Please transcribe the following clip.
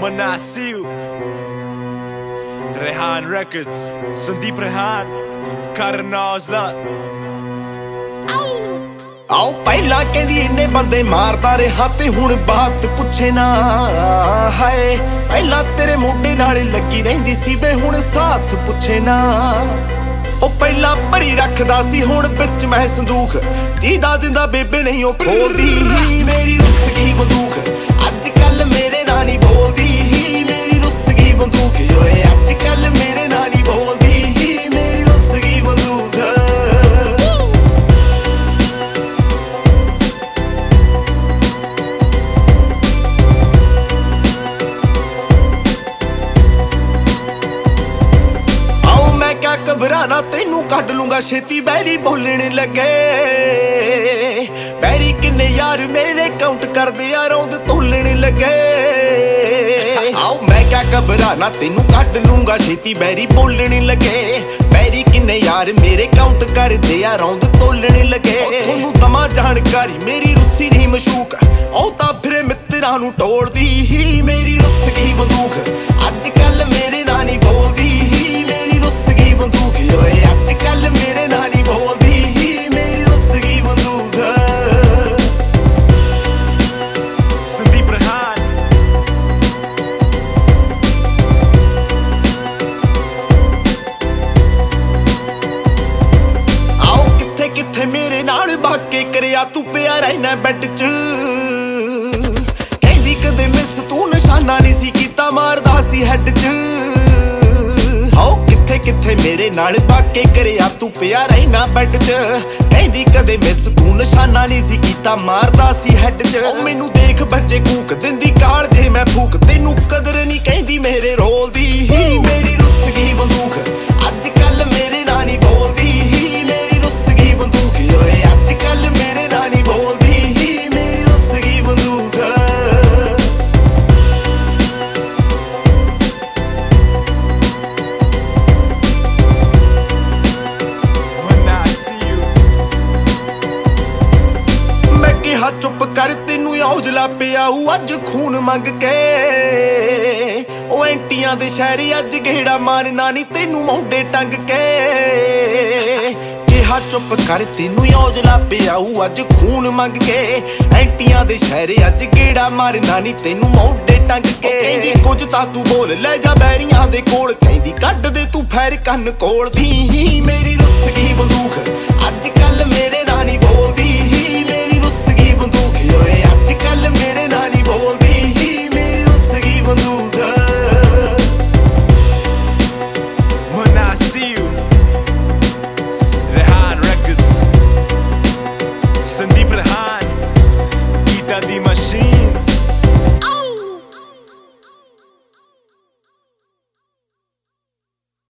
Manasio Rehan Records. Sandeep Rehan. Karnazla ਆਓ ਪਹਿਲਾਂ ਕਹਿੰਦੀ ਇੰਨੇ ਬੰਦੇ ਮਾਰਦਾ ਰਿਹਾ ਤੇ ਹੁਣ ਬਾਤ ਪੁੱਛੇ ਨਾ। ਹਾਏ ਪਹਿਲਾਂ ਤੇਰੇ ਮੋਢੇ ਨਾਲ ਲੱਗੀ ਰਹਿੰਦੀ ਸੀ ਵੇ ਹੁਣ ਸਾਥ ਪੁੱਛੇ ਨਾ। ਉਹ ਪਹਿਲਾਂ ਭਰੀ ਰੱਖਦਾ ਸੀ ਹੁਣ ਵਿੱਚ ਮੈਂ ਸੰਦੂਖ। ਜੀਦਾ ਦਿੰਦਾ ਬੇਬੇ ਨਹੀਂ ਉਹ ਖੋਲਦੀ। ਮੇਰੀ ਰੁੱਸ ਗਈ ਬੰਦੂਕ ਅੱਜ ਕੱਲ ਮੇਰੇ ਨਾਲ ਨਹੀਂ ਕਿਆ ਘਬਰਾਣਾ ਤੈਨੂੰ ਕੱਢ ਲੂੰਗਾ ਛੇਤੀ। ਬੈਰੀ ਬੋਲਣ ਲੱਗੇ। ਬੈਰੀ ਕਿੰਨੇ ਯਾਰ ਮੇਰੇ ਕਾਊਂਟ ਕਰਦੇ ਆ ਰੌਂਦ ਤੋਲਣ ਲੱਗੇ। ਆਓ ਮੈਂ ਕਿਆ ਘਬਰਾਣਾ ਤੈਨੂੰ ਕੱਢ ਲੂੰਗਾ ਛੇਤੀ। ਬੈਰੀ ਬੋਲਣ ਲੱਗੇ। ਬੈਰੀ ਕਿੰਨੇ ਯਾਰ ਮੇਰੇ ਕਾਊਂਟ ਕਰਦੇ ਆ ਰੌਂਦ ਤੋਲਣ ਲੱਗੇ। ਤੁਹਾਨੂੰ ਦਮਾ ਜਾਣਕਾਰੀ ਮੇਰੀ ਰੁੱਸੀ ਨਹੀਂ ਮਸ਼ੂਕ। ਉਹ ਤਾਂ ਫਿਰੇ ਮਿੱਤਰਾਂ ਨੂੰ ਟੋੜਦੀ ਹੀ ਮੇਰੀ ਰੁੱਸ ਗਈ ਬੰਦੂਕ। ਅੱਜ ਕੱਲ ਨਾਲ ਬਾਕੇ ਕਰਿਆ ਤੂੰ ਪਿਆ ਰਹਿਣਾ ਬੈੱਡ 'ਚ। ਕਹਿੰਦੀ ਕਦੇ ਮਿਸ ਤੂੰ ਨਿਸ਼ਾਨਾ ਨਹੀਂ ਸੀ ਕੀਤਾ, ਮਾਰਦਾ ਸੀ ਹੈੱਡ 'ਚ। ਆਓ ਕਿੱਥੇ ਕਿੱਥੇ ਮੇਰੇ ਨਾਲ ਬਾਕੇ ਕਰਿਆ ਤੂੰ ਪਿਆ ਰਹਿਣਾ ਬੈੱਡ 'ਚ। ਕਹਿੰਦੀ ਕਦੇ ਮਿਸ ਤੂੰ ਨਿਸ਼ਾਨਾ ਨਹੀਂ ਸੀ ਕੀਤਾ, ਮਾਰਦਾ ਸੀ ਹੈੱਡ 'ਚ। ਉਹ ਮੈਨੂੰ ਦੇਖ ਬੱਚੇ ਕੂਕ ਦਿੰਦੀ, ਕਾਲ ਜੇ ਮੈਂ ਫੂਕ, ਤੈਨੂੰ ਕਦਰ ਨਹੀਂ ਕਹਿੰਦੀ ਮੇਰੇ ਰੋਲ ਦੀ। ਹੀ ਮੇਰੀ ਚੁੱਪ ਕਰ, ਤੈਨੂੰ ਔਜਲਾ ਪਿਆ ਊ ਅੱਜ ਖੂਨ ਮੰਗ ਕੇ। ਉਹ ਐਂਟੀਆਂ ਦੇ ਸ਼ਹਿਰੀ ਅੱਜ ਗੇੜਾ ਮਾਰਨਾ ਨਹੀਂ ਤੈਨੂੰ ਮੌਂਡੇ ਟੰਗ ਕੇ। ਕਿਹਾ ਚੁੱਪ ਕਰ, ਤੈਨੂੰ ਔਜਲਾ ਪਿਆ ਊ ਅੱਜ ਖੂਨ ਮੰਗ ਕੇ। ਐਂਟੀਆਂ ਦੇ ਸ਼ਹਿਰੀ ਅੱਜ ਗੇੜਾ ਮਾਰਨਾ ਨਹੀਂ ਤੈਨੂੰ ਮੌਂਡੇ ਟੰਗ ਕੇ। ਉਹ ਕਹਿੰਦੀ, ਕੁਝ ਤਾਂ ਤੂੰ ਬੋਲ, ਲੈ ਜਾ ਬੈਰੀਆਂ ਦੇ ਕੋਲ। ਕਹਿੰਦੀ, ਕੱਢ ਦੇ ਤੂੰ ਫੈਰ ਕੰਨ ਕੋਲ ਦੀ, ਮੇਰੀ ਰੁੱਸ ਗਈ ਬੰਦੂਕ ਅੱਜ the high